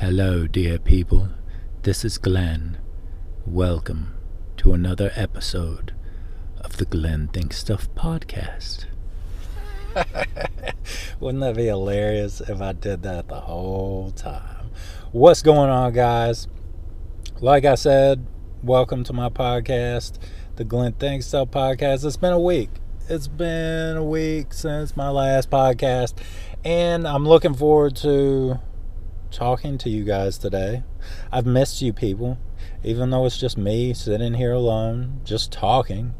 Hello, dear people. This is Glenn. Welcome to another episode of the Glenn Think Stuff podcast. Wouldn't that be hilarious if I did that the whole time? What's going on, guys? Like I said, welcome to my podcast, the Glenn Think Stuff podcast. It's been a week. It's been a week since my last podcast, and I'm looking forward to talking to you guys today. I've missed you people, even though it's just me sitting here alone, just talking.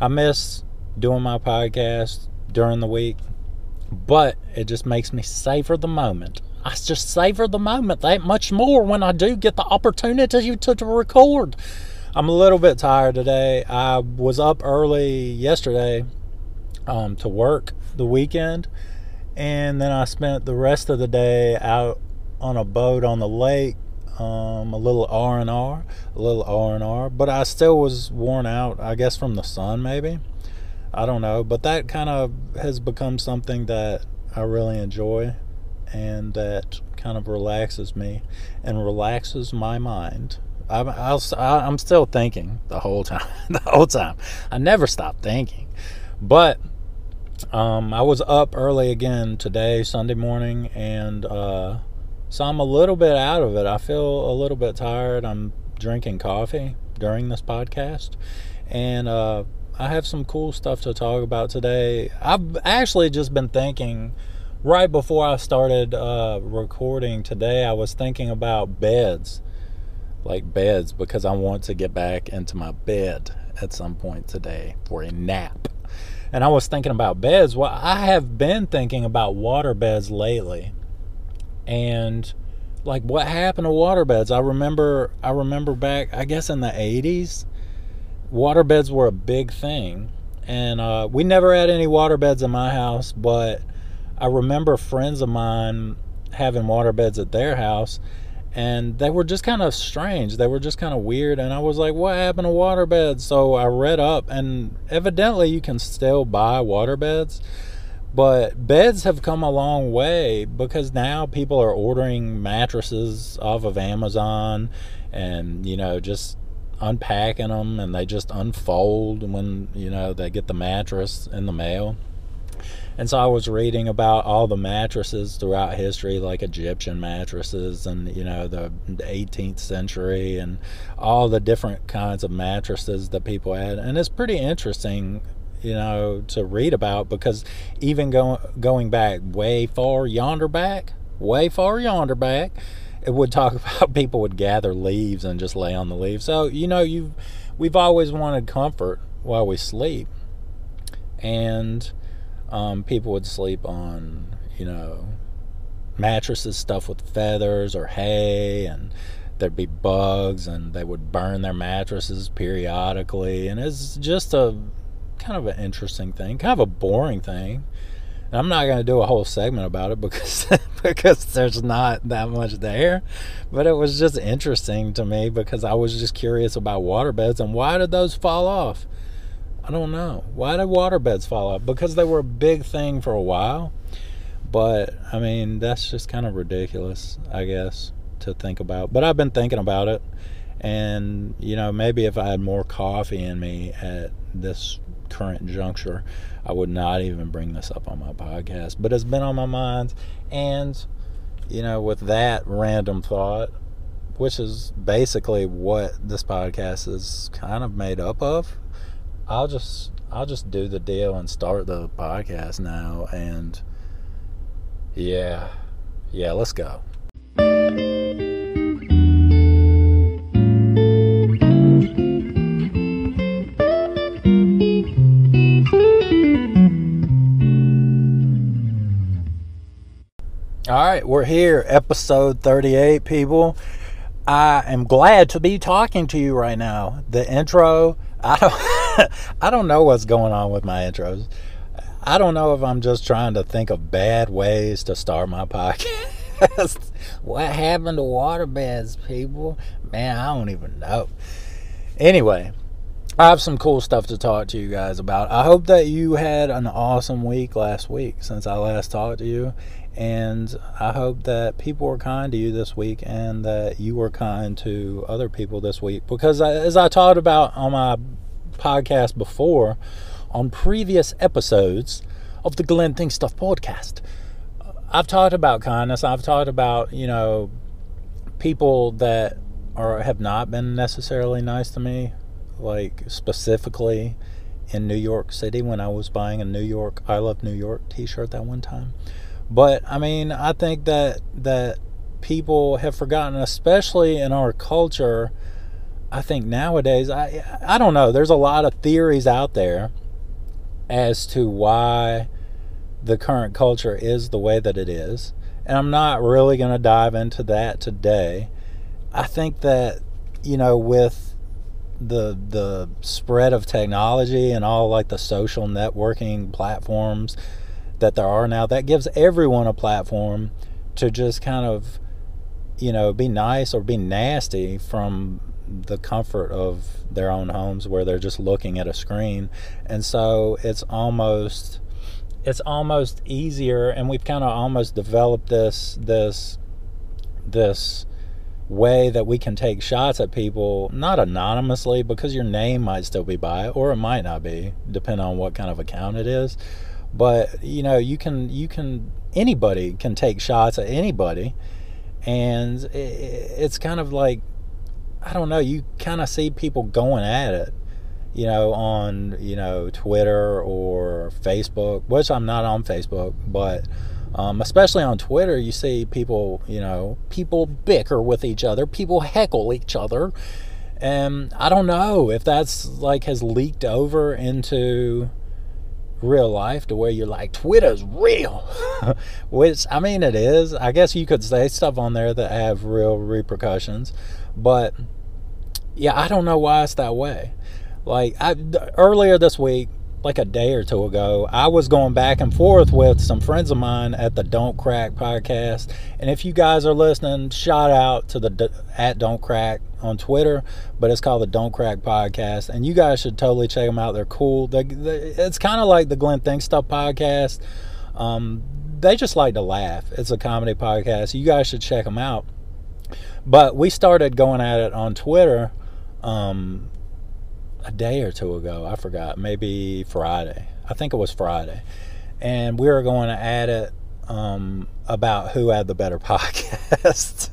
I miss doing my podcast during the week, but it just makes me savor the moment. I just savor the moment that much more when I do get the opportunity to, to record. I'm a little bit tired today. I was up early yesterday um, to work the weekend, and then I spent the rest of the day out on a boat on the lake, um, a little R and R, a little R and R. But I still was worn out. I guess from the sun, maybe. I don't know, but that kind of has become something that I really enjoy and that kind of relaxes me and relaxes my mind. I'm, I'll, I'm still thinking the whole time. the whole time. I never stop thinking. But um, I was up early again today, Sunday morning, and uh, so I'm a little bit out of it. I feel a little bit tired. I'm drinking coffee during this podcast. And uh, I have some cool stuff to talk about today. I've actually just been thinking right before I started uh, recording today, I was thinking about beds, like beds, because I want to get back into my bed at some point today for a nap. And I was thinking about beds. Well, I have been thinking about water beds lately. And like what happened to water beds? I remember I remember back I guess in the 80s water beds were a big thing. And uh, we never had any water beds in my house, but I remember friends of mine having water beds at their house and they were just kind of strange. They were just kind of weird. And I was like, what happened to water beds? So I read up, and evidently you can still buy water beds. But beds have come a long way because now people are ordering mattresses off of Amazon and, you know, just unpacking them and they just unfold when, you know, they get the mattress in the mail. And so I was reading about all the mattresses throughout history, like Egyptian mattresses and, you know, the 18th century and all the different kinds of mattresses that people had. And it's pretty interesting, you know, to read about because even going going back way far yonder back, way far yonder back, it would talk about people would gather leaves and just lay on the leaves. So, you know, you we've always wanted comfort while we sleep. And um, people would sleep on, you know, mattresses stuffed with feathers or hay, and there'd be bugs, and they would burn their mattresses periodically. And it's just a kind of an interesting thing, kind of a boring thing. And I'm not going to do a whole segment about it because because there's not that much there, but it was just interesting to me because I was just curious about waterbeds and why did those fall off? I don't know. Why did waterbeds fall off? Because they were a big thing for a while. But, I mean, that's just kind of ridiculous, I guess, to think about. But I've been thinking about it. And, you know, maybe if I had more coffee in me at this current juncture, I would not even bring this up on my podcast. But it's been on my mind. And, you know, with that random thought, which is basically what this podcast is kind of made up of, I'll just I'll just do the deal and start the podcast now and yeah. Yeah, let's go. All right, we're here, episode 38, people. I am glad to be talking to you right now. The intro, I don't I don't know what's going on with my intros. I don't know if I'm just trying to think of bad ways to start my podcast. what happened to waterbeds, people? Man, I don't even know. Anyway, I have some cool stuff to talk to you guys about. I hope that you had an awesome week last week since I last talked to you. And I hope that people were kind to you this week and that you were kind to other people this week. Because as I talked about on my podcast before, on previous episodes of the Glenn Think Stuff podcast, I've talked about kindness. I've talked about, you know, people that are have not been necessarily nice to me, like specifically in New York City when I was buying a New York I love New York t-shirt that one time. But I mean, I think that that people have forgotten especially in our culture I think nowadays I I don't know, there's a lot of theories out there as to why the current culture is the way that it is. And I'm not really going to dive into that today. I think that, you know, with the the spread of technology and all like the social networking platforms that there are now, that gives everyone a platform to just kind of, you know, be nice or be nasty from the comfort of their own homes where they're just looking at a screen. And so it's almost it's almost easier and we've kind of almost developed this this this way that we can take shots at people not anonymously because your name might still be by it or it might not be depending on what kind of account it is but you know you can you can anybody can take shots at anybody and it's kind of like i don't know you kind of see people going at it you know, on, you know, Twitter or Facebook, which I'm not on Facebook, but um, especially on Twitter, you see people, you know, people bicker with each other, people heckle each other. And I don't know if that's like has leaked over into real life to where you're like, Twitter's real. Which, I mean, it is. I guess you could say stuff on there that have real repercussions. But yeah, I don't know why it's that way. Like I, earlier this week, like a day or two ago, I was going back and forth with some friends of mine at the Don't Crack podcast. And if you guys are listening, shout out to the at Don't Crack on Twitter, but it's called the Don't Crack podcast. And you guys should totally check them out. They're cool. They, they, it's kind of like the Glenn Think Stuff podcast. Um, they just like to laugh. It's a comedy podcast. You guys should check them out. But we started going at it on Twitter. Um, a day or two ago. I forgot, maybe Friday. I think it was Friday. And we were going to add it um, about who had the better podcast.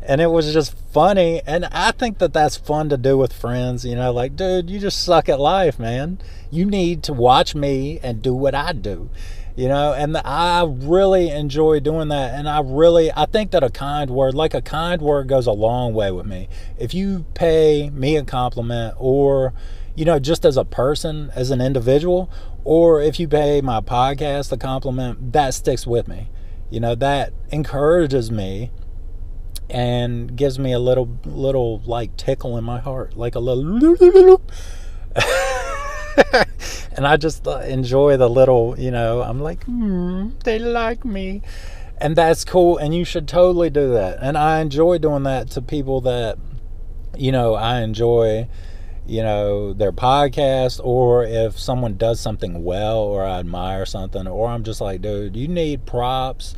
and it was just funny. And I think that that's fun to do with friends. You know, like, dude, you just suck at life, man. You need to watch me and do what I do you know and i really enjoy doing that and i really i think that a kind word like a kind word goes a long way with me. If you pay me a compliment or you know just as a person as an individual or if you pay my podcast a compliment that sticks with me. You know that encourages me and gives me a little little like tickle in my heart like a little and I just uh, enjoy the little, you know, I'm like, hmm, they like me. And that's cool. And you should totally do that. And I enjoy doing that to people that, you know, I enjoy, you know, their podcast or if someone does something well or I admire something or I'm just like, dude, you need props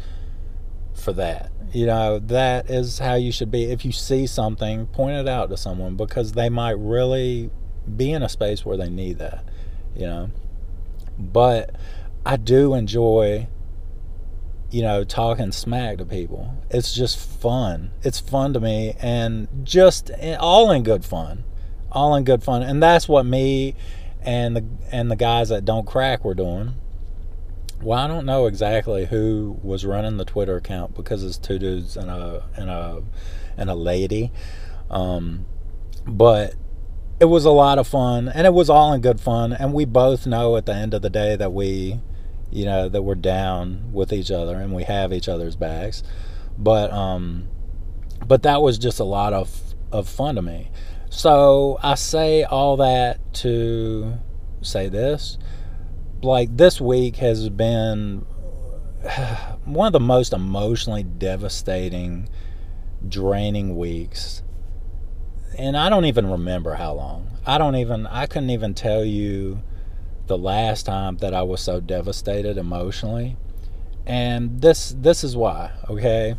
for that. You know, that is how you should be. If you see something, point it out to someone because they might really be in a space where they need that you know. But I do enjoy, you know, talking smack to people. It's just fun. It's fun to me and just all in good fun. All in good fun. And that's what me and the and the guys that don't crack were doing. Well, I don't know exactly who was running the Twitter account because it's two dudes and a and a and a lady. Um, but it was a lot of fun and it was all in good fun and we both know at the end of the day that we you know that we're down with each other and we have each other's backs. But um but that was just a lot of of fun to me. So i say all that to say this like this week has been one of the most emotionally devastating draining weeks and I don't even remember how long. I don't even I couldn't even tell you the last time that I was so devastated emotionally. And this this is why, okay?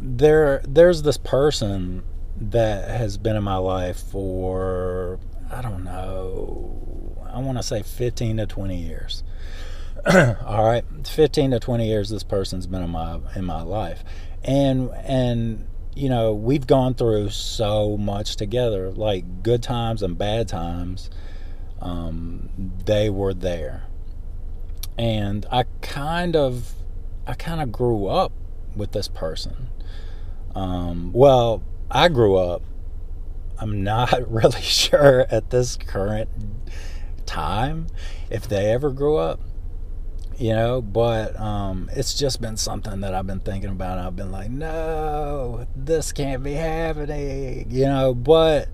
There there's this person that has been in my life for I don't know. I want to say 15 to 20 years. All right, 15 to 20 years this person's been in my in my life. And and you know, we've gone through so much together, like good times and bad times. Um, they were there. And I kind of I kind of grew up with this person. Um, well, I grew up. I'm not really sure at this current time if they ever grew up you know but um, it's just been something that i've been thinking about. I've been like no this can't be happening you know but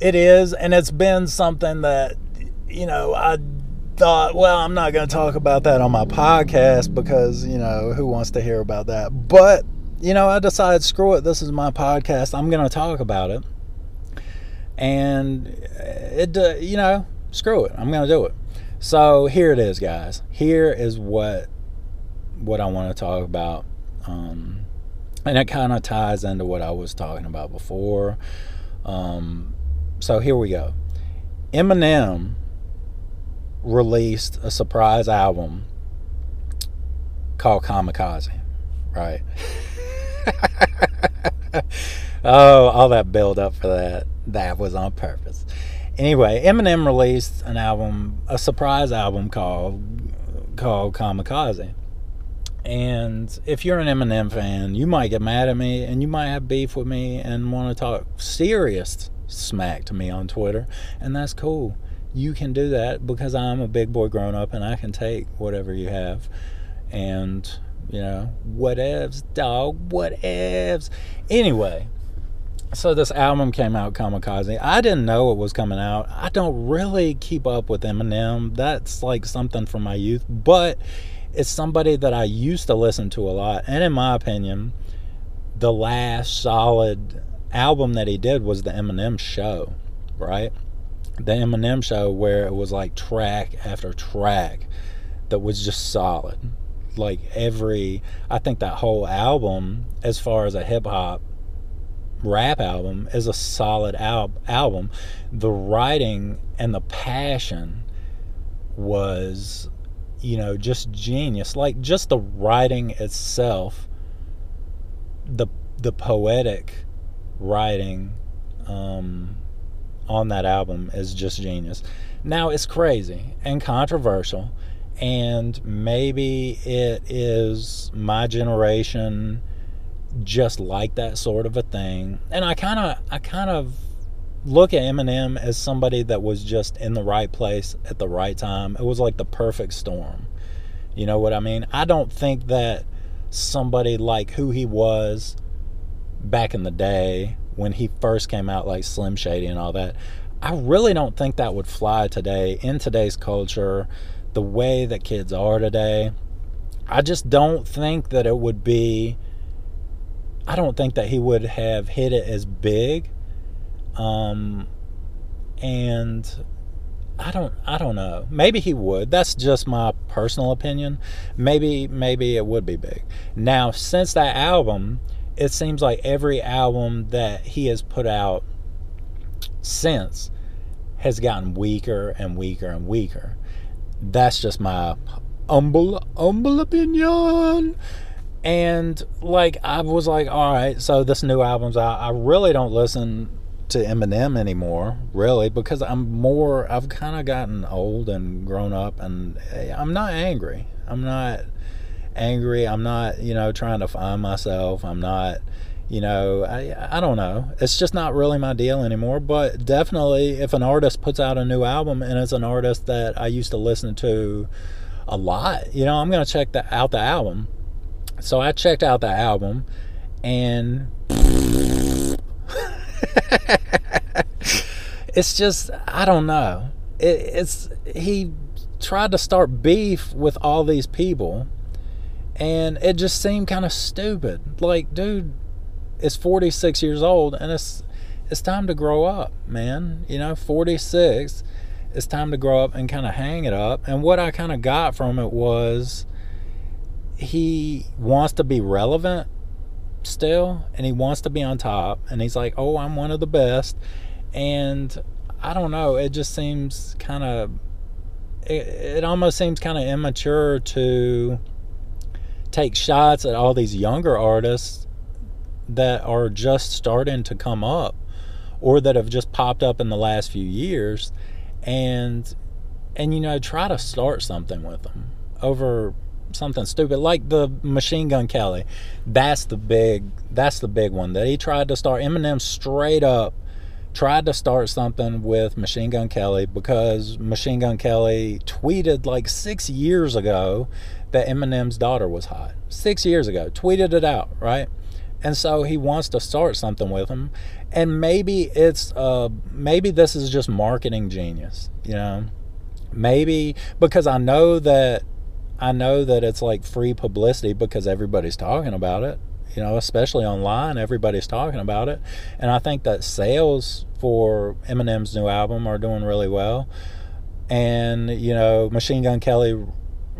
it is and it's been something that you know i thought well i'm not going to talk about that on my podcast because you know who wants to hear about that? But you know i decided screw it this is my podcast i'm going to talk about it. And it uh, you know screw it i'm going to do it so here it is, guys. Here is what what I want to talk about, um, and it kind of ties into what I was talking about before. Um, so here we go. Eminem released a surprise album called Kamikaze, right? oh, all that build up for that. That was on purpose anyway, Eminem released an album, a surprise album called called Kamikaze. And if you're an Eminem fan, you might get mad at me and you might have beef with me and want to talk serious smack to me on Twitter, and that's cool. You can do that because I'm a big boy grown up and I can take whatever you have. And, you know, whatevs, dog, whatevs. Anyway, so this album came out kamikaze. I didn't know it was coming out. I don't really keep up with eminem. That's like something from my youth but it's somebody that i used to listen to a lot. And in my opinion the last solid album that he did was the eminem show right? The eminem show where it was like track after track that was just solid. Like every i think that whole album as far as a hip-hop rap album is a solid al- album. The writing and the passion was, you know, just genius. Like just the writing itself, the the poetic writing um, on that album is just genius. Now it's crazy and controversial, and maybe it is my generation just like that sort of a thing. And I kind of I kind of look at Eminem as somebody that was just in the right place at the right time. It was like the perfect storm. You know what I mean? I don't think that somebody like who he was back in the day when he first came out like Slim Shady and all that. I really don't think that would fly today in today's culture, the way that kids are today. I just don't think that it would be I don't think that he would have hit it as big. Um, and I don't I don't know. Maybe he would. That's just my personal opinion. Maybe maybe it would be big. Now, since that album, it seems like every album that he has put out since has gotten weaker and weaker and weaker. That's just my humble humble opinion and like I was like, all right, so this new album's out. I really don't listen to Eminem anymore, really, because I'm more. I've kind of gotten old and grown up, and eh, I'm not angry. I'm not angry. I'm not, you know, trying to find myself. I'm not, you know, I I don't know. It's just not really my deal anymore. But definitely, if an artist puts out a new album and it's an artist that I used to listen to a lot, you know, I'm gonna check the, out the album so I checked out the album and it's just I don't know. It, it's he tried to start beef with all these people and it just seemed kind of stupid. Like, dude, is 46 years old and it's it's time to grow up, man. You know, 46 it's time to grow up and kind of hang it up. And what I kind of got from it was he wants to be relevant still and he wants to be on top and he's like, "Oh, I'm one of the best." And I don't know, it just seems kind of it, it almost seems kind of immature to take shots at all these younger artists that are just starting to come up or that have just popped up in the last few years and and you know try to start something with them over something stupid like the machine gun kelly. That's the big that's the big one that he tried to start eminem straight up tried to start something with machine gun kelly because machine gun kelly tweeted like six years ago that eminem's daughter was hot. Six years ago tweeted it out right? And so he wants to start something with him. And maybe it's uh maybe this is just marketing genius you know? Maybe because i know that i know that it's like free publicity because everybody's talking about it you know especially online everybody's talking about it and i think that sales for eminem's new album are doing really well and you know machine gun kelly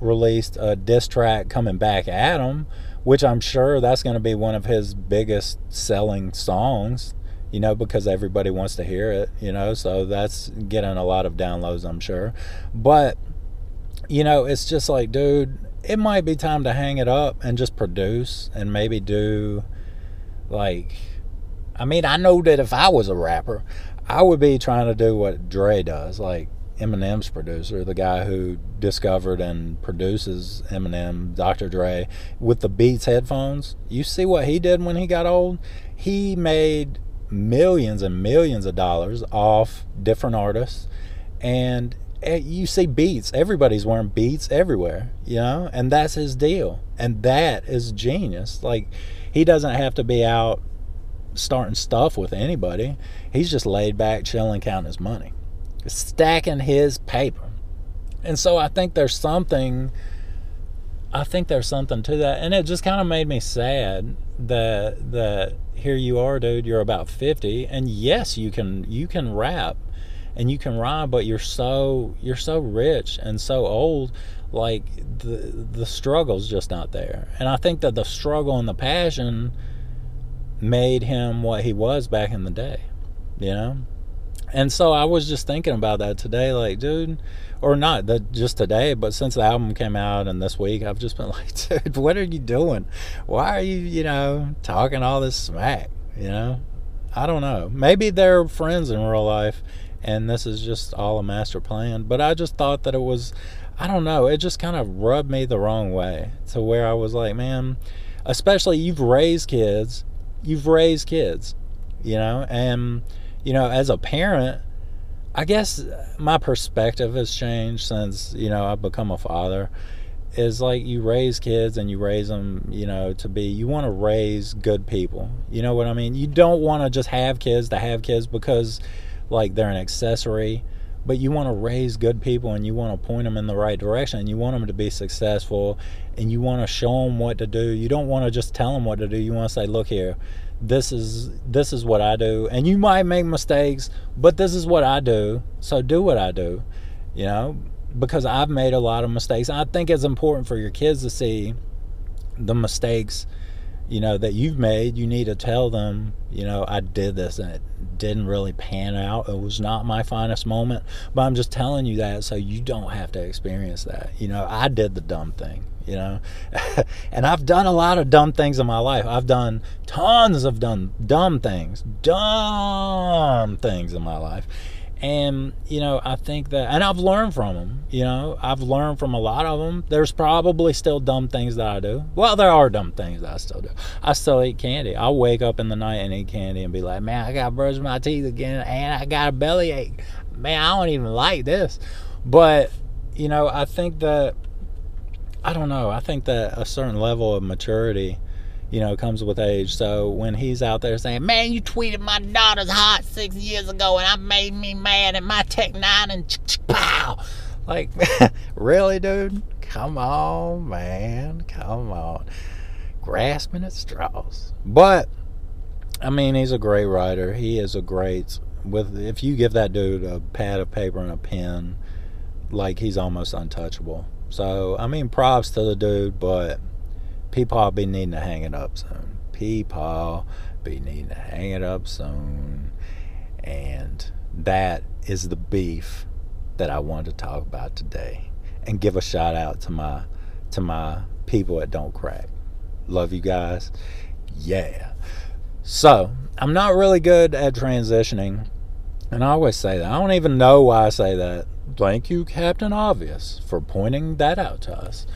released a diss track coming back at him which i'm sure that's going to be one of his biggest selling songs you know, because everybody wants to hear it, you know, so that's getting a lot of downloads, I'm sure. But, you know, it's just like, dude, it might be time to hang it up and just produce and maybe do like, I mean, I know that if I was a rapper, I would be trying to do what Dre does, like Eminem's producer, the guy who discovered and produces Eminem, Dr. Dre, with the Beats headphones. You see what he did when he got old? He made millions and millions of dollars off different artists and Eh, you see beats everybody's wearing beats everywhere you know? And that's his deal. And that is genius. Like he doesn't have to be out starting stuff with anybody. He's just laid back chilling counting his money. Stacking his paper. And so i think there's something i think there's something to that. And it just kind of made me sad that that here you are, dude. You're about fifty, and yes, you can you can rap, and you can ride but you're so you're so rich and so old. Like the the struggle's just not there, and I think that the struggle and the passion made him what he was back in the day, you know. And so I was just thinking about that today, like, dude, or not that just today, but since the album came out and this week, I've just been like, dude, what are you doing? Why are you, you know, talking all this smack? You know, I don't know. Maybe they're friends in real life, and this is just all a master plan. But I just thought that it was, I don't know, it just kind of rubbed me the wrong way to where I was like, man, especially you've raised kids, you've raised kids, you know, and you know, as a parent, I guess my perspective has changed since, you know, I've become a father. Is like you raise kids and you raise them, you know, to be, you want to raise good people. You know what I mean? You don't want to just have kids to have kids because, like, they're an accessory but you want to raise good people and you want to point them in the right direction and you want them to be successful and you want to show them what to do. You don't want to just tell them what to do. You want to say look here this is this is what I do. And you might make mistakes but this is what I do so do what I do you know? Because I've made a lot of mistakes. I think it's important for your kids to see the mistakes you know that you've made you need to tell them you know I did this and it didn't really pan out. It was not my finest moment. But I'm just telling you that so you don't have to experience that. You know I did the dumb thing you know? And i've done a lot of dumb things in my life. I've done tons of dumb dumb things dumb things in my life and you know i think that and i've learned from them you know i've learned from a lot of them there's probably still dumb things that i do. Well there are dumb things that i still do. I still eat candy. I'll wake up in the night and eat candy and be like man i gotta brush my teeth again and i got a bellyache man i don't even like this. But you know i think that I don't know. I think that a certain level of maturity, you know, comes with age. So when he's out there saying, "Man, you tweeted my daughter's hot six years ago, and I made me mad at my Tech Nine and pow," like, really, dude? Come on, man. Come on. Grasping at straws. But I mean, he's a great writer. He is a great with if you give that dude a pad of paper and a pen, like he's almost untouchable. So I mean, props to the dude, but people be needing to hang it up soon. People be needing to hang it up soon, and that is the beef that I wanted to talk about today, and give a shout out to my to my people at Don't Crack. Love you guys. Yeah. So, I'm not really good at transitioning. And I always say that. I don't even know why I say that. Thank you, Captain Obvious, for pointing that out to us.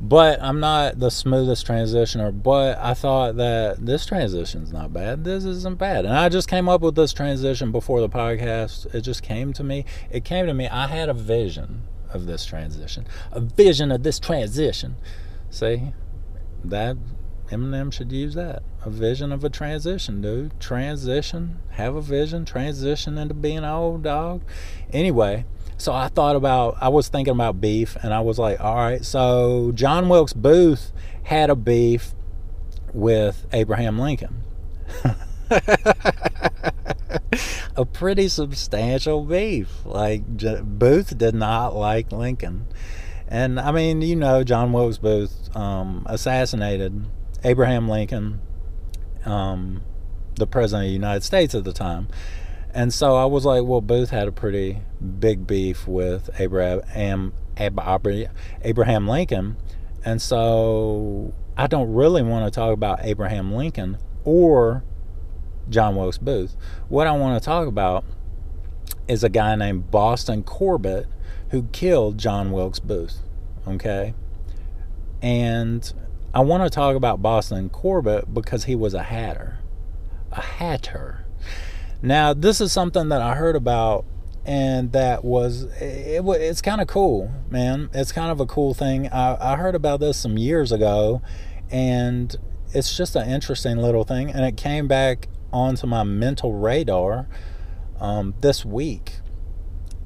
But I'm not the smoothest transitioner. But I thought that this transition's not bad. This isn't bad. And I just came up with this transition before the podcast. It just came to me. It came to me. I had a vision of this transition, a vision of this transition. See, that Eminem should use that. A vision of a transition, dude. Transition. Have a vision. Transition into being old dog. Anyway, so I thought about, I was thinking about beef, and I was like, all right, so John Wilkes Booth had a beef with Abraham Lincoln. a pretty substantial beef. Like, Booth did not like Lincoln. And I mean, you know, John Wilkes Booth um, assassinated Abraham Lincoln, um, the president of the United States at the time. And so I was like, well, Booth had a pretty big beef with Abraham, Abraham Lincoln. And so I don't really want to talk about Abraham Lincoln or John Wilkes Booth. What I want to talk about is a guy named Boston Corbett who killed John Wilkes Booth. Okay? And I want to talk about Boston Corbett because he was a hatter. A hatter. Now, this is something that I heard about and that was it, it's kind of cool man. It's kind of a cool thing. I, I heard about this some years ago and it's just an interesting little thing and it came back onto my mental radar um, this week.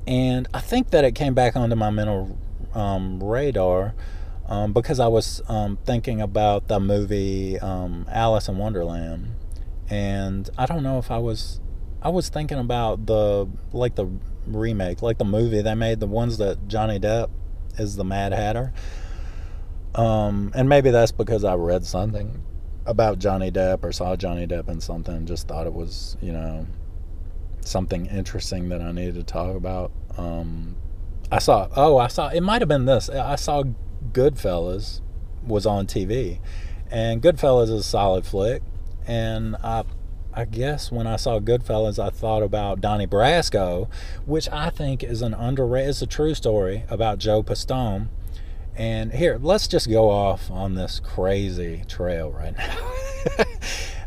And i think that it came back onto my mental um, radar um, because I was um, thinking about the movie um, Alice in Wonderland, and I don't know if I was I was thinking about the like the remake, like the movie they made, the ones that Johnny Depp is the Mad Hatter. Um, and maybe that's because I read something about Johnny Depp or saw Johnny Depp in something, just thought it was you know something interesting that I needed to talk about. Um, I saw oh I saw it might have been this I saw Goodfellas was on TV, and Goodfellas is a solid flick. And I, I guess when I saw Goodfellas, I thought about Donnie Brasco, which I think is an underrated. It's a true story about Joe Pistone. And here, let's just go off on this crazy trail right now.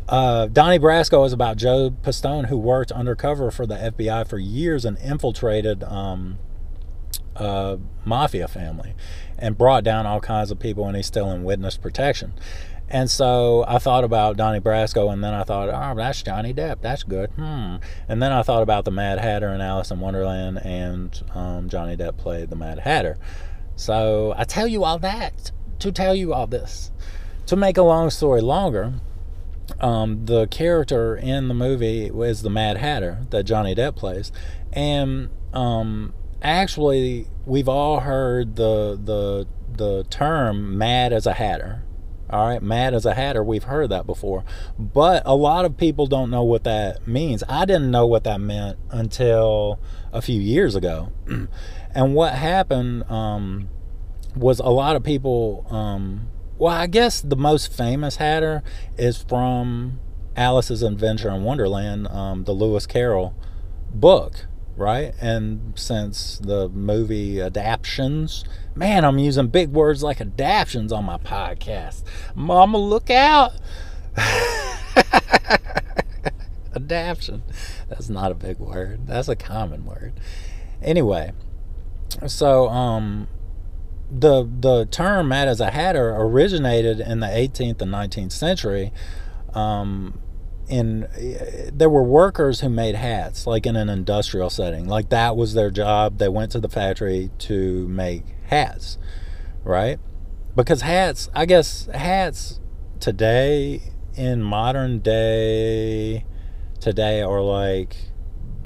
Uh, Donnie Brasco is about Joe Pistone, who worked undercover for the FBI for years and infiltrated um, uh, mafia family and brought down all kinds of people, and he's still in witness protection. And so I thought about Donnie Brasco, and then I thought, oh, that's Johnny Depp. That's good. Hmm. And then I thought about the Mad Hatter and Alice in Wonderland, and um, Johnny Depp played the Mad Hatter. So I tell you all that to tell you all this. To make a long story longer, um, the character in the movie is the Mad Hatter that Johnny Depp plays, and um, actually we've all heard the the the term mad as a hatter all right mad as a hatter we've heard that before. But a lot of people don't know what that means. I didn't know what that meant until a few years ago. And what happened um, was a lot of people um, well i guess the most famous hatter is from alice's adventure in wonderland um, the lewis carroll book right? And since the movie adaptions, man, I'm using big words like adaptions on my podcast. Mama, look out! Adaption. That's not a big word. That's a common word. Anyway, so um the the term "mad as a hatter" originated in the 18th and 19th century um, in there were workers who made hats like in an industrial setting like that was their job they went to the factory to make hats right because hats i guess hats today in modern day today are like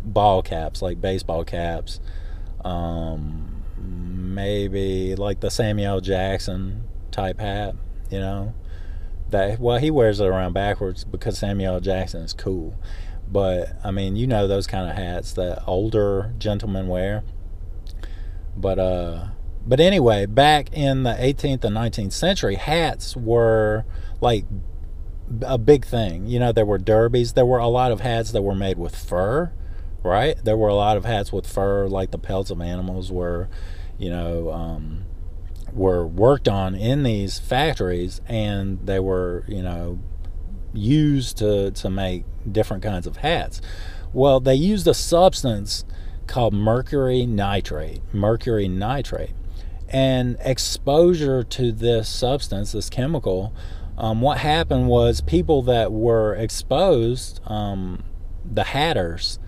ball caps, like baseball caps. Um, maybe like the Samuel Jackson type hat, you know. That well, he wears it around backwards because Samuel L. Jackson is cool. But I mean, you know those kind of hats that older gentlemen wear. But uh, but anyway, back in the 18th and 19th century, hats were like a big thing. You know, there were derbies. There were a lot of hats that were made with fur, right? There were a lot of hats with fur, like the pelts of animals were, you know, um, were worked on in these factories, and they were, you know, used to to make different kinds of hats. Well, they used a substance called mercury nitrate. Mercury nitrate. And exposure to this substance, this chemical, um, what happened was people that were exposed, um, the hatters,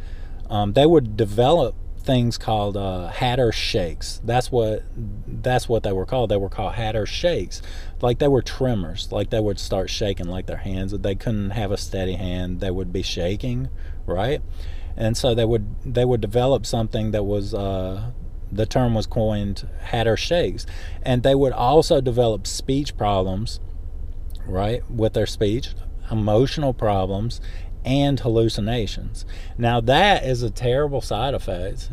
um, they would develop things called uh, hatter shakes. That's what that's what they were called. They were called hatter shakes. Like they were tremors. Like they would start shaking like their hands. They couldn't have a steady hand. They would be shaking, right? And so they would they would develop something that was uh, the term was coined hatter shakes, and they would also develop speech problems right, with their speech, emotional problems, and hallucinations. Now, that is a terrible side effect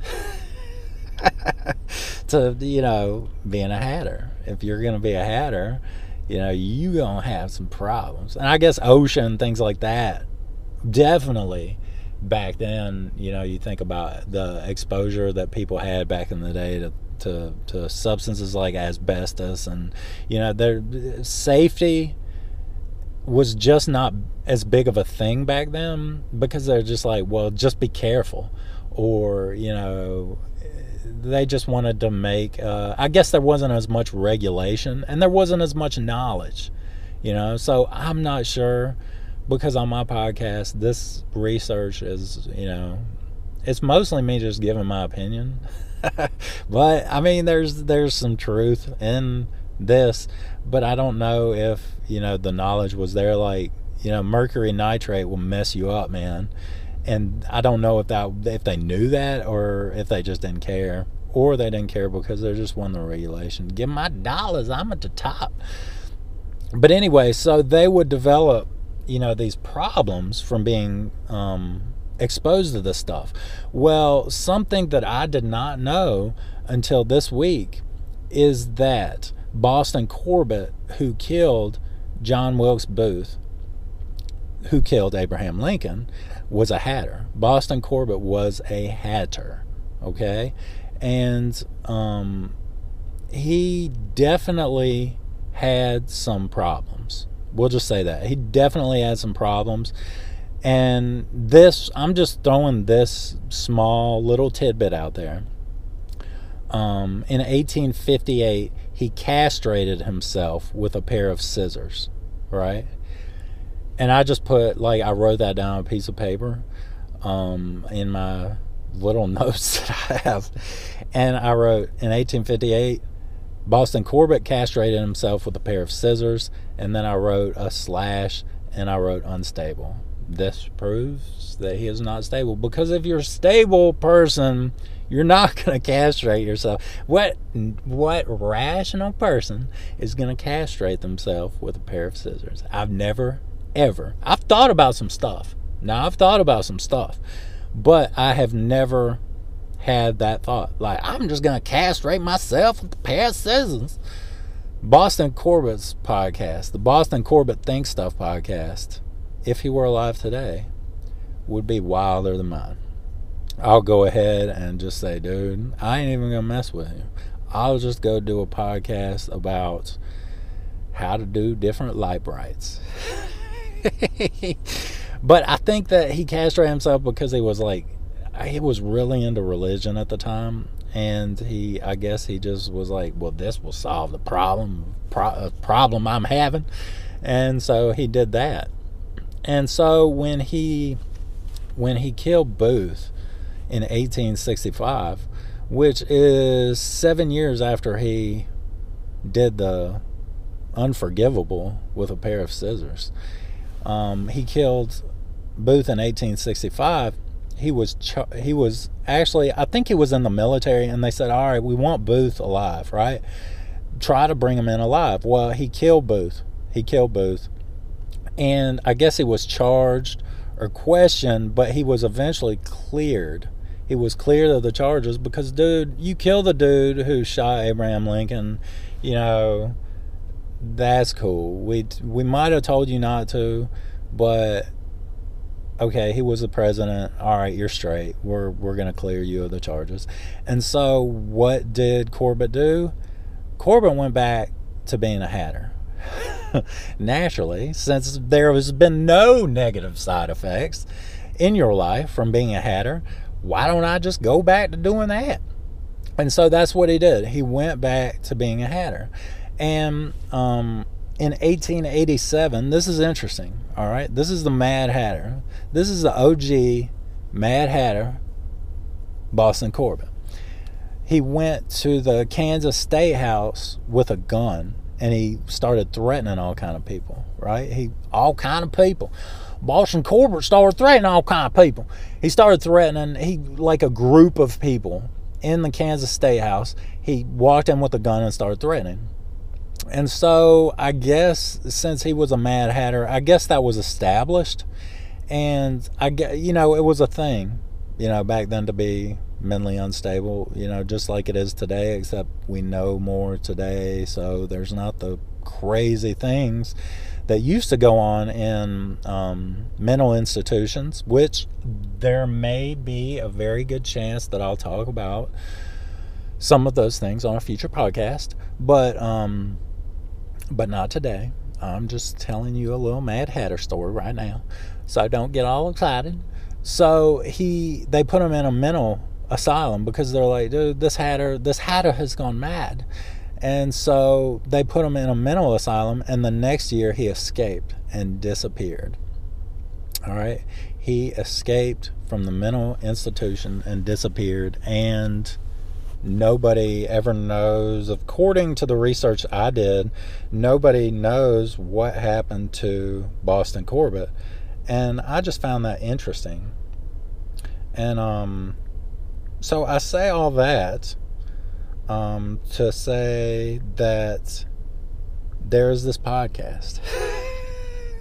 to, you know, being a hatter. If you're going to be a hatter, you know, you're going to have some problems. And I guess ocean, things like that, definitely back then, you know, you think about the exposure that people had back in the day to to, to substances like asbestos and you know their safety was just not as big of a thing back then because they're just like, well, just be careful. Or, you know, they just wanted to make, uh, I guess there wasn't as much regulation and there wasn't as much knowledge, you know. So I'm not sure because on my podcast, this research is, you know, it's mostly me just giving my opinion. but I mean, there's there's some truth in this, but I don't know if you know the knowledge was there. Like you know, mercury nitrate will mess you up, man. And I don't know if that if they knew that or if they just didn't care, or they didn't care because they're just won the regulation. Give my dollars, I'm at the top. But anyway, so they would develop, you know, these problems from being um, exposed to this stuff. Well, something that I did not know until this week is that Boston Corbett, who killed John Wilkes Booth, who killed Abraham Lincoln, was a hatter. Boston Corbett was a hatter, okay? And um, he definitely had some problems. We'll just say that. He definitely had some problems. And this, I'm just throwing this small little tidbit out there. Um, in 1858, he castrated himself with a pair of scissors, right? And I just put, like, I wrote that down on a piece of paper um, in my little notes that I have. And I wrote, in 1858, Boston Corbett castrated himself with a pair of scissors. And then I wrote a slash and I wrote unstable. This proves that he is not stable. Because if you're a stable person, you're not going to castrate yourself. What what rational person is going to castrate themselves with a pair of scissors? I've never ever. I've thought about some stuff. Now I've thought about some stuff, but I have never had that thought. Like I'm just going to castrate myself with a pair of scissors. Boston Corbett's podcast, the Boston Corbett Think Stuff podcast, if he were alive today, would be wilder than mine. I'll go ahead and just say, dude, I ain't even gonna mess with you. I'll just go do a podcast about how to do different Lite-Brites. but I think that he castrated himself because he was like, he was really into religion at the time. And he, I guess he just was like, well, this will solve the problem, pro- uh, problem I'm having. And so he did that. And so when he, when he killed Booth, in 1865, which is seven years after he did the unforgivable with a pair of scissors. um, he killed Booth in 1865, he was he was actually I think he was in the military, and they said, "All right, we want Booth alive, right? Try to bring him in alive." Well, he killed Booth. He killed Booth, and I guess he was charged or questioned, but he was eventually cleared. He was cleared of the charges because, dude, you kill the dude who shot Abraham Lincoln. You know, that's cool. We we might have told you not to, but okay, he was the president. All right, you're straight. We're we're gonna clear you of the charges. And so, what did Corbett do? Corbett went back to being a hatter. Naturally, since there has been no negative side effects in your life from being a hatter, why don't I just go back to doing that? And so that's what he did. He went back to being a hatter. And um, in 1887, this is interesting, all right? This is the Mad Hatter. This is the OG Mad Hatter, Boston Corbett. He went to the Kansas State House with a gun and he started threatening all kind of people, right? He all kind of people. Boston Corbett started threatening all kind of people. He started threatening he like a group of people in the Kansas State House. He walked in with a gun and started threatening. And so I guess since he was a Mad Hatter, I guess that was established. And I get, you know, it was a thing, you know, back then to be mentally unstable, you know, just like it is today, except we know more today. So there's not the crazy things that used to go on in um, mental institutions, which there may be a very good chance that I'll talk about some of those things on a future podcast. But, um, but not today. I'm just telling you a little Mad Hatter story right now, so don't get all excited. So he, they put him in a mental asylum because they're like, dude, this Hatter, this Hatter has gone mad, and so they put him in a mental asylum. And the next year, he escaped and disappeared. All right, he escaped from the mental institution and disappeared, and nobody ever knows. According to the research I did, nobody knows what happened to Boston Corbett. And I just found that interesting. And um, so I say all that um, to say that there's this podcast.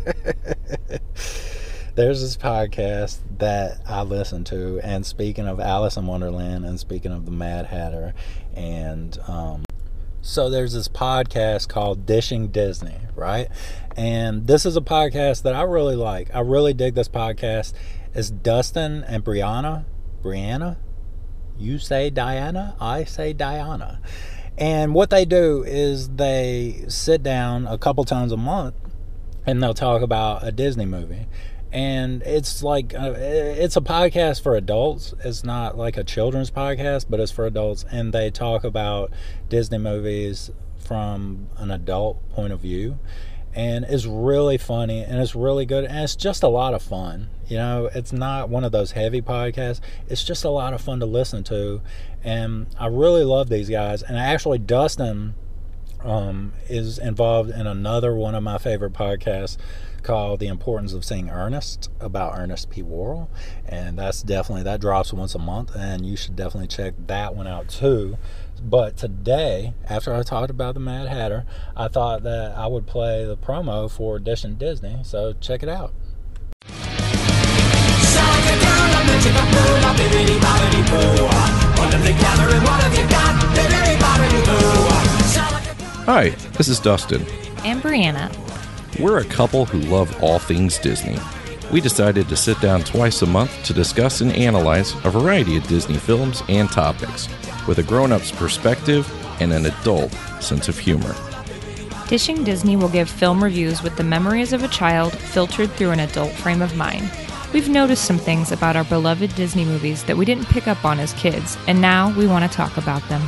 there's this podcast that I listen to, and speaking of Alice in Wonderland, and speaking of the Mad Hatter, and um, so there's this podcast called Dishing Disney, right? And this is a podcast that I really like. I really dig this podcast. It's Dustin and Brianna. Brianna? You say Diana, I say Diana. And what they do is they sit down a couple times a month and they'll talk about a Disney movie. And it's like uh, it's a podcast for adults. It's not like a children's podcast but it's for adults. And they talk about disney movies from an adult point of view and it's really funny and it's really good and it's just a lot of fun you know it's not one of those heavy podcasts it's just a lot of fun to listen to and i really love these guys and actually dustin um, is involved in another one of my favorite podcasts called The Importance of Seeing Ernest about Ernest P. Worrell. And that's definitely, that drops once a month, and you should definitely check that one out too. But today, after I talked about the Mad Hatter, I thought that I would play the promo for Dishing Disney. So check it out. Hi, this is Dustin. And Brianna. We're a couple who love all things Disney. We decided to sit down twice a month to discuss and analyze a variety of Disney films and topics with a grown up's perspective and an adult sense of humor. Dishing Disney will give film reviews with the memories of a child filtered through an adult frame of mind. We've noticed some things about our beloved Disney movies that we didn't pick up on as kids, and now we want to talk about them.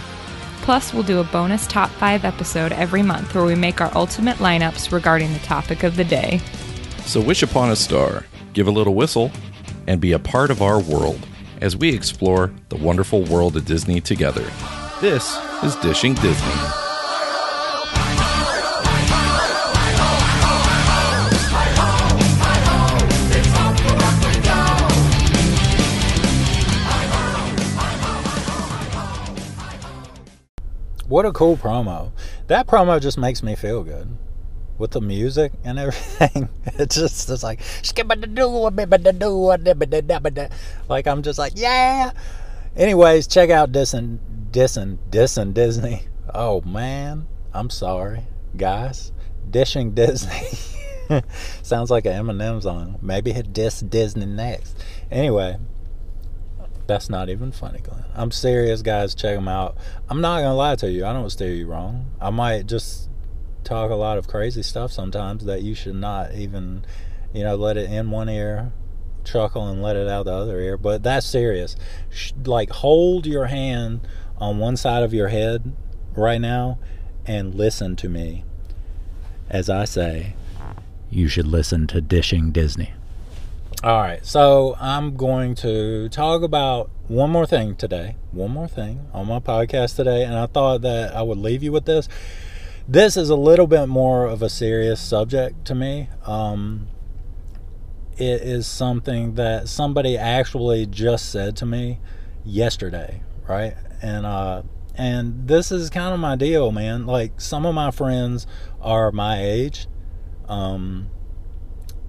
Plus, we'll do a bonus top 5 episode every month where we make our ultimate lineups regarding the topic of the day. So, wish upon a star, give a little whistle, and be a part of our world as we explore the wonderful world of Disney together. This is Dishing Disney. What a cool promo. That promo just makes me feel good. With the music and everything. It's just it's like like I'm just like, yeah. Anyways, check out Dissin Dissin Dissin Disney. Oh man. I'm sorry, guys. Dishing Disney. Sounds like an Eminem song. Maybe hit diss Disney next. Anyway, that's not even funny, Glenn. I'm serious, guys. Check them out. I'm not gonna lie to you. I don't steer you wrong. I might just talk a lot of crazy stuff sometimes that you should not even, you know, let it in one ear, chuckle, and let it out the other ear. But that's serious. Like, hold your hand on one side of your head right now and listen to me as I say, you should listen to Dishing Disney. All right, so I'm going to talk about one more thing today. One more thing on my podcast today, and I thought that I would leave you with this. This is a little bit more of a serious subject to me. Um, it is something that somebody actually just said to me yesterday, right? And uh, and this is kind of my deal, man. Like some of my friends are my age. Um,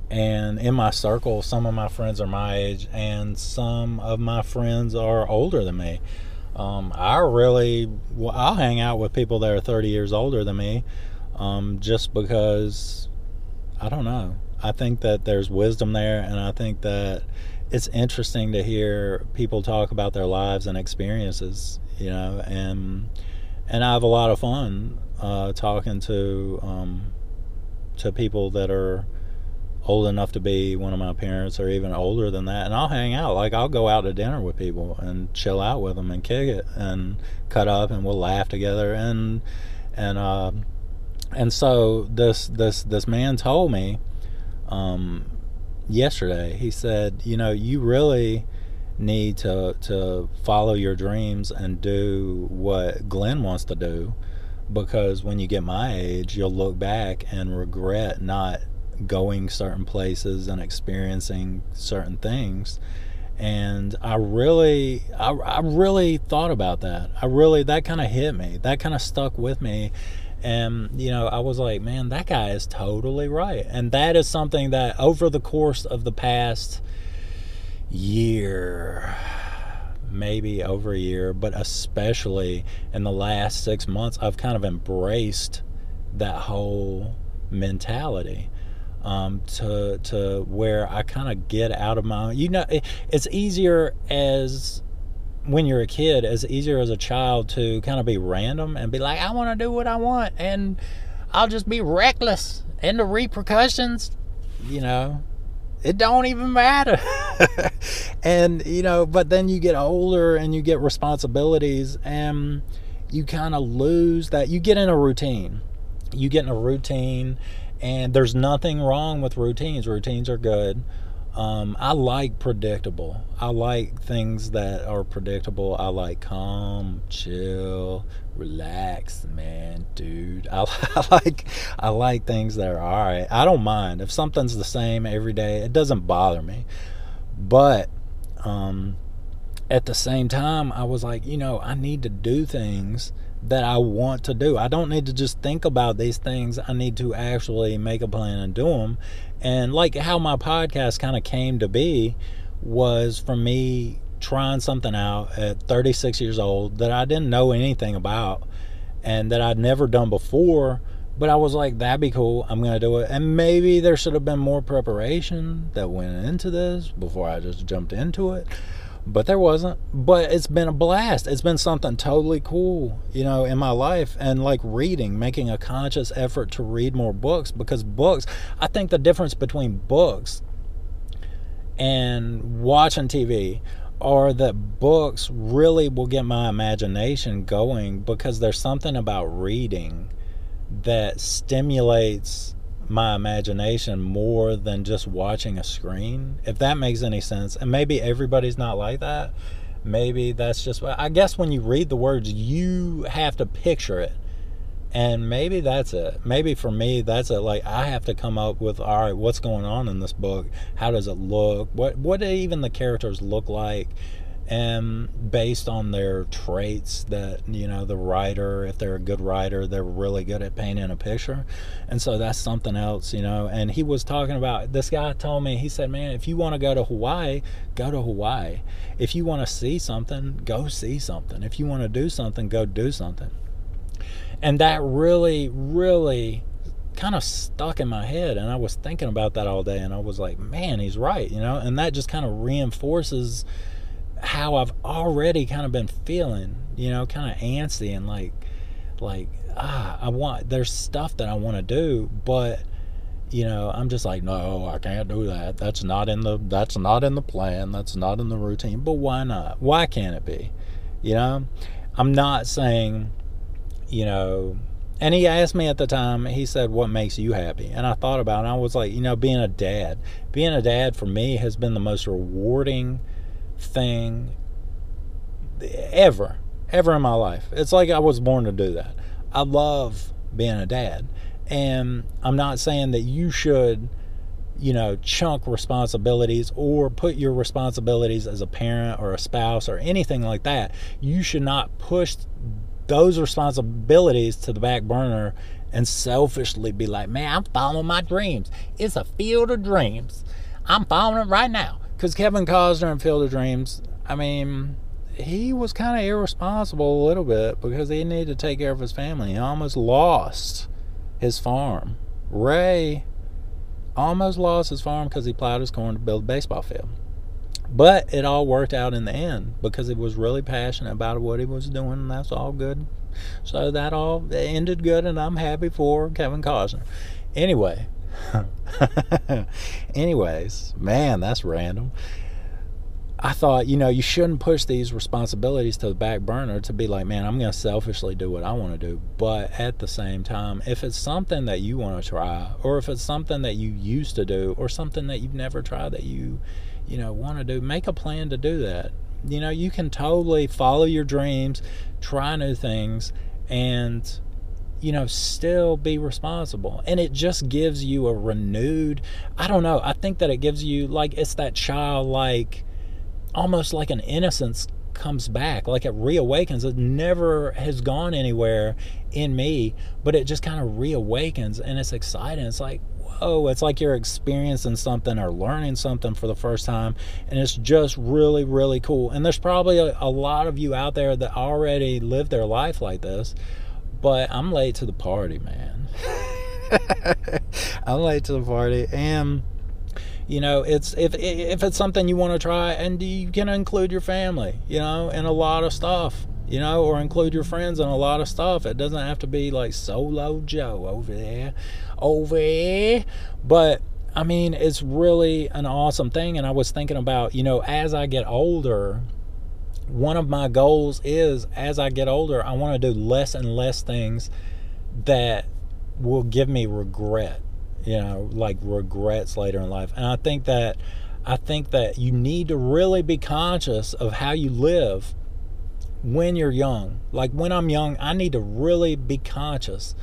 and in my circle, some of my friends are my age, and some of my friends are older than me. Um, I really, well, I'll hang out with people that are 30 years older than me um, just because, I don't know. I think that there's wisdom there, and I think that it's interesting to hear people talk about their lives and experiences, you know, and and I have a lot of fun uh, talking to um, to people that are old enough to be one of my parents or even older than that and I'll hang out like I'll go out to dinner with people and chill out with them and kick it and cut up and we'll laugh together and and uh, and so this this this man told me um, yesterday. He said, you know, you really need to to follow your dreams and do what Glenn wants to do because when you get my age, you'll look back and regret not going certain places and experiencing certain things. And I really, I, I really thought about that. I really, that kind of hit me. That kind of stuck with me and, you know, I was like, man, that guy is totally right. And that is something that over the course of the past year, maybe over a year, but especially in the last six months, I've kind of embraced that whole mentality. Um, to to where I kind of get out of my you know it, it's easier as when you're a kid, it's easier as a child to kind of be random and be like, I want to do what I want, and I'll just be reckless. And the repercussions, you know, it don't even matter. and you know, but then you get older and you get responsibilities, and you kind of lose that. You get in a routine. You get in a routine, and there's nothing wrong with routines. Routines are good. Um, I like predictable. I like things that are predictable. I like calm, chill, relax, man, dude. I, I, like I like things that are all right. I don't mind if something's the same every day. It doesn't bother me. But um, at the same time, I was like, you know, I need to do things that I want to do. I don't need to just think about these things. I need to actually make a plan and do them. And like how my podcast kind of came to be was from me trying something out at 36 years old that I didn't know anything about and that I'd never done before. But I was like, that'd be cool. I'm going to do it. And maybe there should have been more preparation that went into this before I just jumped into it but there wasn't. But it's been a blast. It's been something totally cool, you know, in my life. And like reading, making a conscious effort to read more books because books, I think the difference between books and watching TV are that books really will get my imagination going because there's something about reading that stimulates my imagination more than just watching a screen, if that makes any sense. And maybe everybody's not like that. Maybe that's just, I guess when you read the words, you have to picture it. And maybe that's it. Maybe for me, that's it. Like I have to come up with, all right, what's going on in this book? How does it look? What what do even the characters look like? And based on their traits that you know the writer if they're a good writer they're really good at painting a picture. And so that's something else you know. And he was talking about this guy told me he said man if you want to go to hawaii go to hawaii. If you want to see something go see something. If you want to do something go do something. And that really really kind of stuck in my head and i was thinking about that all day and i was like man he's right you know. And that just kind of reinforces how I've already kind of been feeling, you know, kind of antsy and like, like, ah, I want, there's stuff that I want to do, but, you know, I'm just like, no, I can't do that. That's not in the, that's not in the plan. That's not in the routine. But why not? Why can't it be? You know, I'm not saying, you know, and he asked me at the time, he said, What makes you happy? And I thought about it. I was like, You know, being a dad. Being a dad for me has been the most rewarding thing ever, ever in my life. It's like I was born to do that. I love being a dad. And I'm not saying that you should, you know, chunk responsibilities or put your responsibilities as a parent or a spouse or anything like that. You should not push those responsibilities to the back burner and selfishly be like, man, I'm following my dreams. It's a field of dreams. I'm following it right now. Because Kevin Costner in Field of Dreams, I mean, he was kind of irresponsible a little bit because he needed to take care of his family. He almost lost his farm. Ray almost lost his farm because he plowed his corn to build a baseball field. But it all worked out in the end because he was really passionate about what he was doing, and that's all good. So that all ended good, and I'm happy for Kevin Costner. Anyway, Anyways, man, that's random. I thought, you know, you shouldn't push these responsibilities to the back burner to be like, man, I'm going to selfishly do what I want to do. But at the same time, if it's something that you want to try, or if it's something that you used to do, or something that you've never tried that you, you know, want to do, make a plan to do that. You know, you can totally follow your dreams, try new things, and you know, still be responsible. And it just gives you a renewed, I don't know, I think that it gives you like, it's that childlike, almost like an innocence comes back, like it reawakens. It never has gone anywhere in me, but it just kind of reawakens and it's exciting. It's like, whoa, it's like you're experiencing something or learning something for the first time. And it's just really, really cool. And there's probably a, a lot of you out there that already live their life like this but I'm late to the party, man. I'm late to the party, and you know, it's if if it's something you want to try, and you can include your family, you know, in a lot of stuff, you know, or include your friends in a lot of stuff. It doesn't have to be like solo Joe over there, over there, but. I mean, it's really an awesome thing. And I was thinking about, you know, as I get older, one of my goals is as I get older, I want to do less and less things that will give me regret, you know, like regrets later in life. And I think that I think that you need to really be conscious of how you live when you're young. Like when I'm young, I need to really be conscious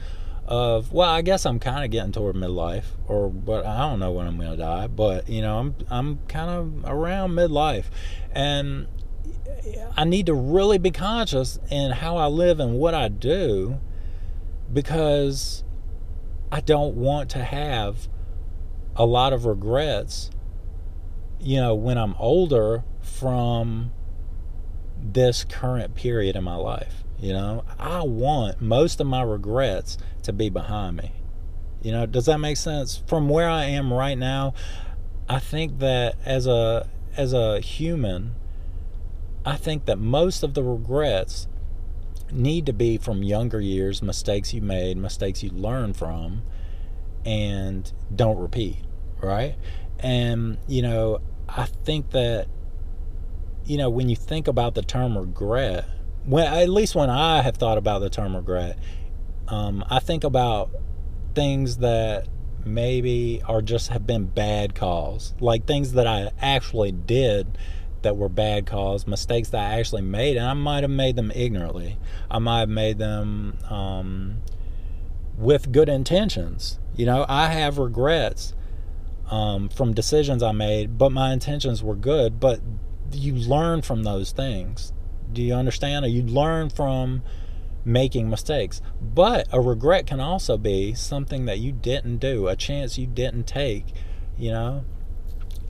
of well, I guess I'm kind of getting toward midlife or but I don't know when I'm going to die, but you know, I'm I'm kind of around midlife. And I need to really be conscious in how I live and what I do because I don't want to have a lot of regrets, you know, when I'm older from this current period in my life. You know, I want most of my regrets to be behind me. You know, does that make sense? From where I am right now, I think that as a as a human, I think that most of the regrets need to be from younger years, mistakes you made, mistakes you learned from, and don't repeat, right? And, you know, I think that, you know, when you think about the term regret, when at least when I have thought about the term regret, um, I think about things that maybe are just have been bad calls, like things that I actually did that were bad calls, mistakes that I actually made, and I might have made them ignorantly. I might have made them um, with good intentions. You know, I have regrets um, from decisions I made, but my intentions were good. But you learn from those things. Do you understand? Or you learn from making mistakes. But a regret can also be something that you didn't do, a chance you didn't take, you know?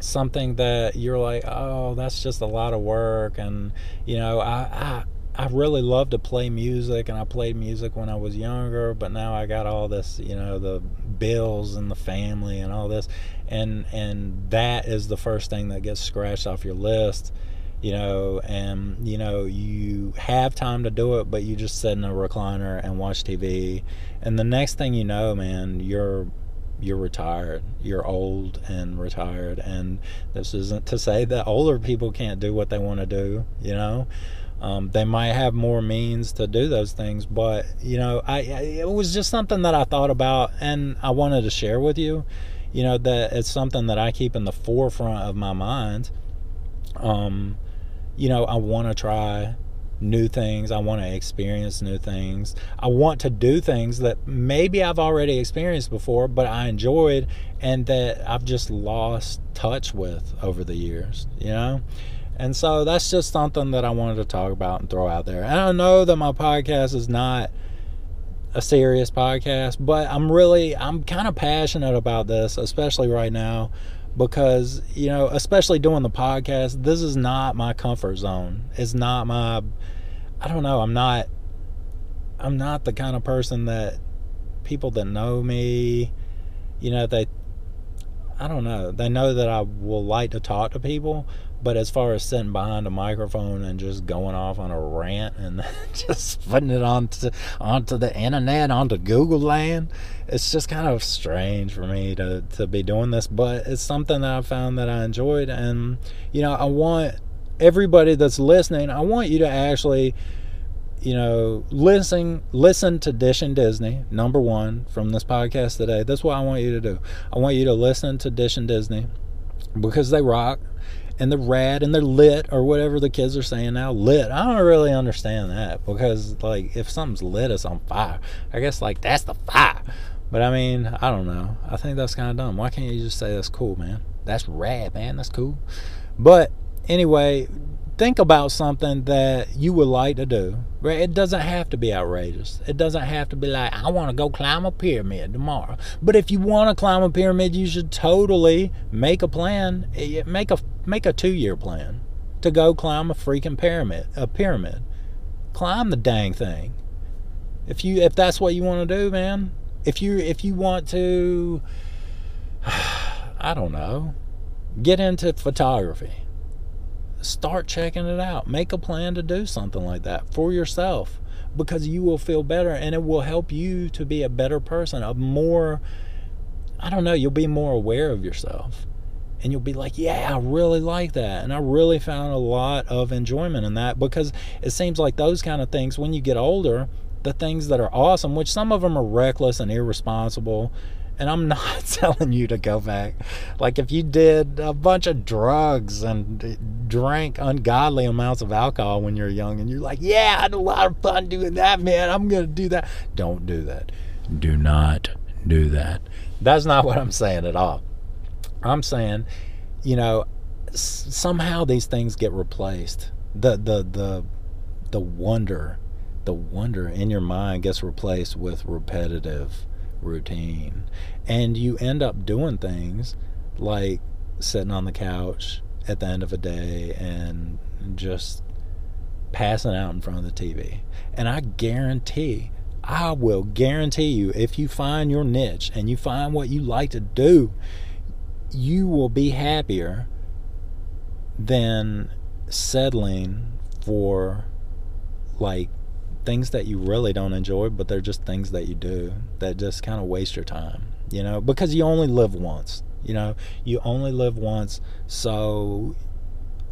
Something that you're like, oh, that's just a lot of work. And, you know, I, I, I really love to play music and I played music when I was younger, but now I got all this, you know, the bills and the family and all this. And and that is the first thing that gets scratched off your list you know, and you know you have time to do it, but you just sit in a recliner and watch TV, and the next thing you know, man, you're you're retired, you're old and retired, and this isn't to say that older people can't do what they want to do, you know. Um, they might have more means to do those things, but you know, I, I it was just something that I thought about, and I wanted to share with you. You know that it's something that I keep in the forefront of my mind. Um, you know, I want to try new things. I want to experience new things. I want to do things that maybe I've already experienced before, but I enjoyed and that I've just lost touch with over the years, you know? And so that's just something that I wanted to talk about and throw out there. And I know that my podcast is not a serious podcast, but I'm really, I'm kind of passionate about this, especially right now because you know especially doing the podcast this is not my comfort zone. It's not my i don't know i'm not i'm not the kind of person that people that know me you know they i don't know they know that i will like to talk to people but as far as sitting behind a microphone and just going off on a rant and just putting it onto onto the internet, onto Google land, it's just kind of strange for me to, to be doing this. But it's something that I found that I enjoyed. And, you know, I want everybody that's listening, I want you to actually you know, listen listen to Dishing Disney, number one, from this podcast today. That's what I want you to do. I want you to listen to Dishing Disney because they rock and they're rad and they're lit or whatever the kids are saying now. Lit. I don't really understand that because like if something's lit, it's on fire. I guess like that's the fire. But I mean, I don't know. I think that's kind of dumb. Why can't you just say that's cool, man? That's rad, man. That's cool. But anyway, think about something that you would like to do. Right? It doesn't have to be outrageous. It doesn't have to be like, I want to go climb a pyramid tomorrow. But if you want to climb a pyramid, you should totally make a plan. Eh, make a make a two year plan to go climb a freaking pyramid. A pyramid. Climb the dang thing. If you if that's what you want to do, man. If you if you want to I don't know. Get into photography start checking it out. Make a plan to do something like that for yourself because you will feel better and it will help you to be a better person, a more, I don't know, you'll be more aware of yourself. And you'll be like, yeah, I really like that. And I really found a lot of enjoyment in that because it seems like those kind of things, when you get older, the things that are awesome, which some of them are reckless and irresponsible and I'm not telling you to go back. Like if you did a bunch of drugs and drank ungodly amounts of alcohol when you're young and you're like, yeah, I had a lot of fun doing that, man. I'm going to do that. Don't do that. Do not do that. That's not what I'm saying at all. I'm saying, you know, somehow these things get replaced. The the the the wonder, the wonder in your mind gets replaced with repetitive routine. And you end up doing things like sitting on the couch at the end of a day and just passing out in front of the TV. And I guarantee, I will guarantee you, if you find your niche and you find what you like to do, you will be happier than settling for like things that you really don't enjoy, but they're just things that you do that just kind of waste your time, you know, because you only live once, you know, you only live once. So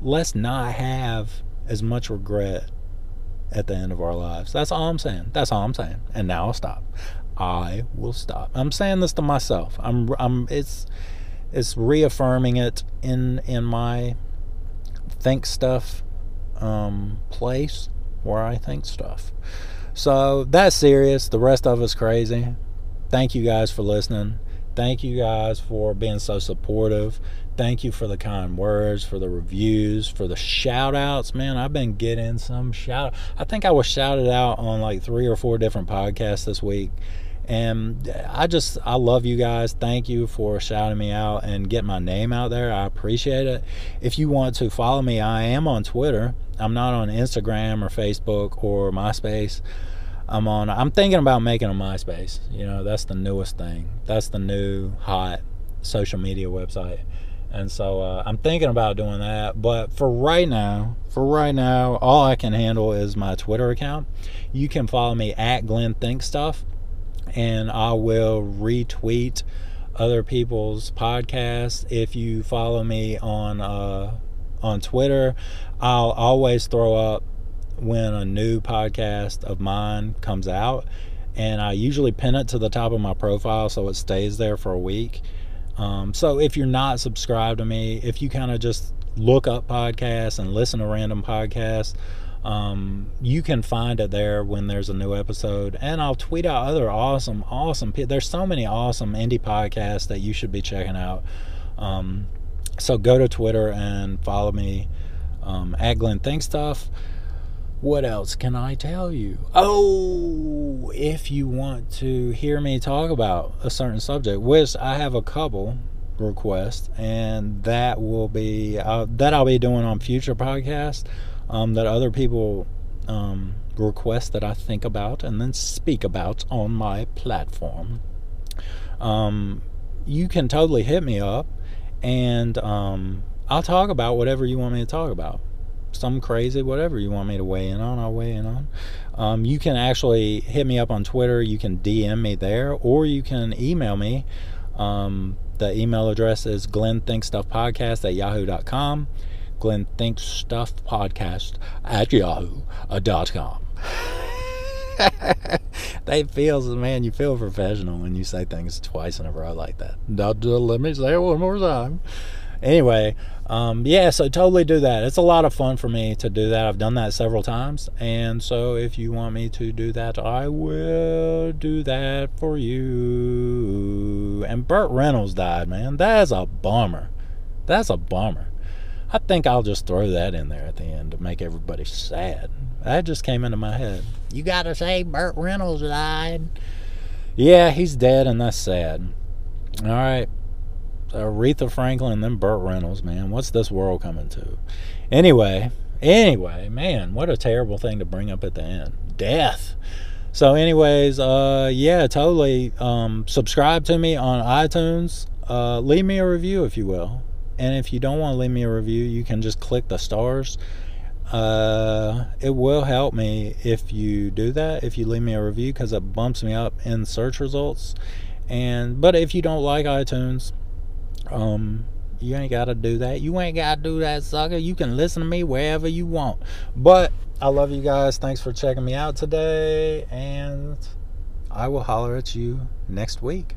let's not have as much regret at the end of our lives. That's all I'm saying. That's all I'm saying. And now I'll stop. I will stop. I'm saying this to myself. I'm I'm it's it's reaffirming it in in my think stuff um place where I think stuff. So that's serious. The rest of us crazy. Thank you guys for listening. Thank you guys for being so supportive. thank you for the kind words, for the reviews, for the shout outs. Man, I've been getting some shout I think I was shouted out on like three or four different podcasts this week. And I just, I love you guys. Thank you for shouting me out and getting my name out there. I appreciate it. If you want to follow me, I am on Twitter. I'm not on Instagram or Facebook or MySpace. I'm on, I'm thinking about making a MySpace. You know, that's the newest thing. That's the new hot social media website. And so uh, I'm thinking about doing that. But for right now, for right now, all I can handle is my Twitter account. You can follow me at Glenn Think Stuff, and I will retweet other people's podcasts. If you follow me on uh, on Twitter, I'll always throw up when a new podcast of mine comes out, and I usually pin it to the top of my profile so it stays there for a week um, so if you're not subscribed to me, if you kind of just look up podcasts and listen to random podcasts, um, you can find it there when there's a new episode. And I'll tweet out other awesome, awesome. There's so many awesome indie podcasts that you should be checking out. Um, so go to Twitter and follow me um, at Glenn Think Stuff what else can I tell you? Oh, if you want to hear me talk about a certain subject, which I have a couple requests, and that will be uh, that I'll be doing on future podcasts. Um, that other people um, request that I think about and then speak about on my platform. Um, you can totally hit me up, and um, I'll talk about whatever you want me to talk about some crazy, whatever you want me to weigh in on, I'll weigh in on. Um, you can actually hit me up on Twitter. You can DM me there, or you can email me. Um, the email address is glennthinkstuffpodcast at yahoo.com. Glenn Thinks Stuff Podcast at yahoo.com. they feels man, you feel professional when you say things twice in a row like that. Let me say it one more time. Anyway, um, yeah, so totally do that. It's a lot of fun for me to do that. I've done that several times. And so if you want me to do that, I will do that for you. And Burt Reynolds died, man. That's a bummer. That's a bummer. I think I'll just throw that in there at the end to make everybody sad. That just came into my head. You gotta say Burt Reynolds died. Yeah, he's dead, and that's sad. All right. Aretha Franklin, then Burt Reynolds, man. What's this world coming to? Anyway, anyway, man, what a terrible thing to bring up at the end. Death. So, anyways, uh, yeah, totally. Um, subscribe to me on iTunes. Uh, leave me a review if you will. And if you don't want to leave me a review, you can just click the stars. Uh, it will help me if you do that. If you leave me a review, because it bumps me up in search results. And but if you don't like iTunes, um, you ain't got to do that. You ain't got to do that, sucker. You can listen to me wherever you want. But I love you guys. Thanks for checking me out today. And I will holler at you next week.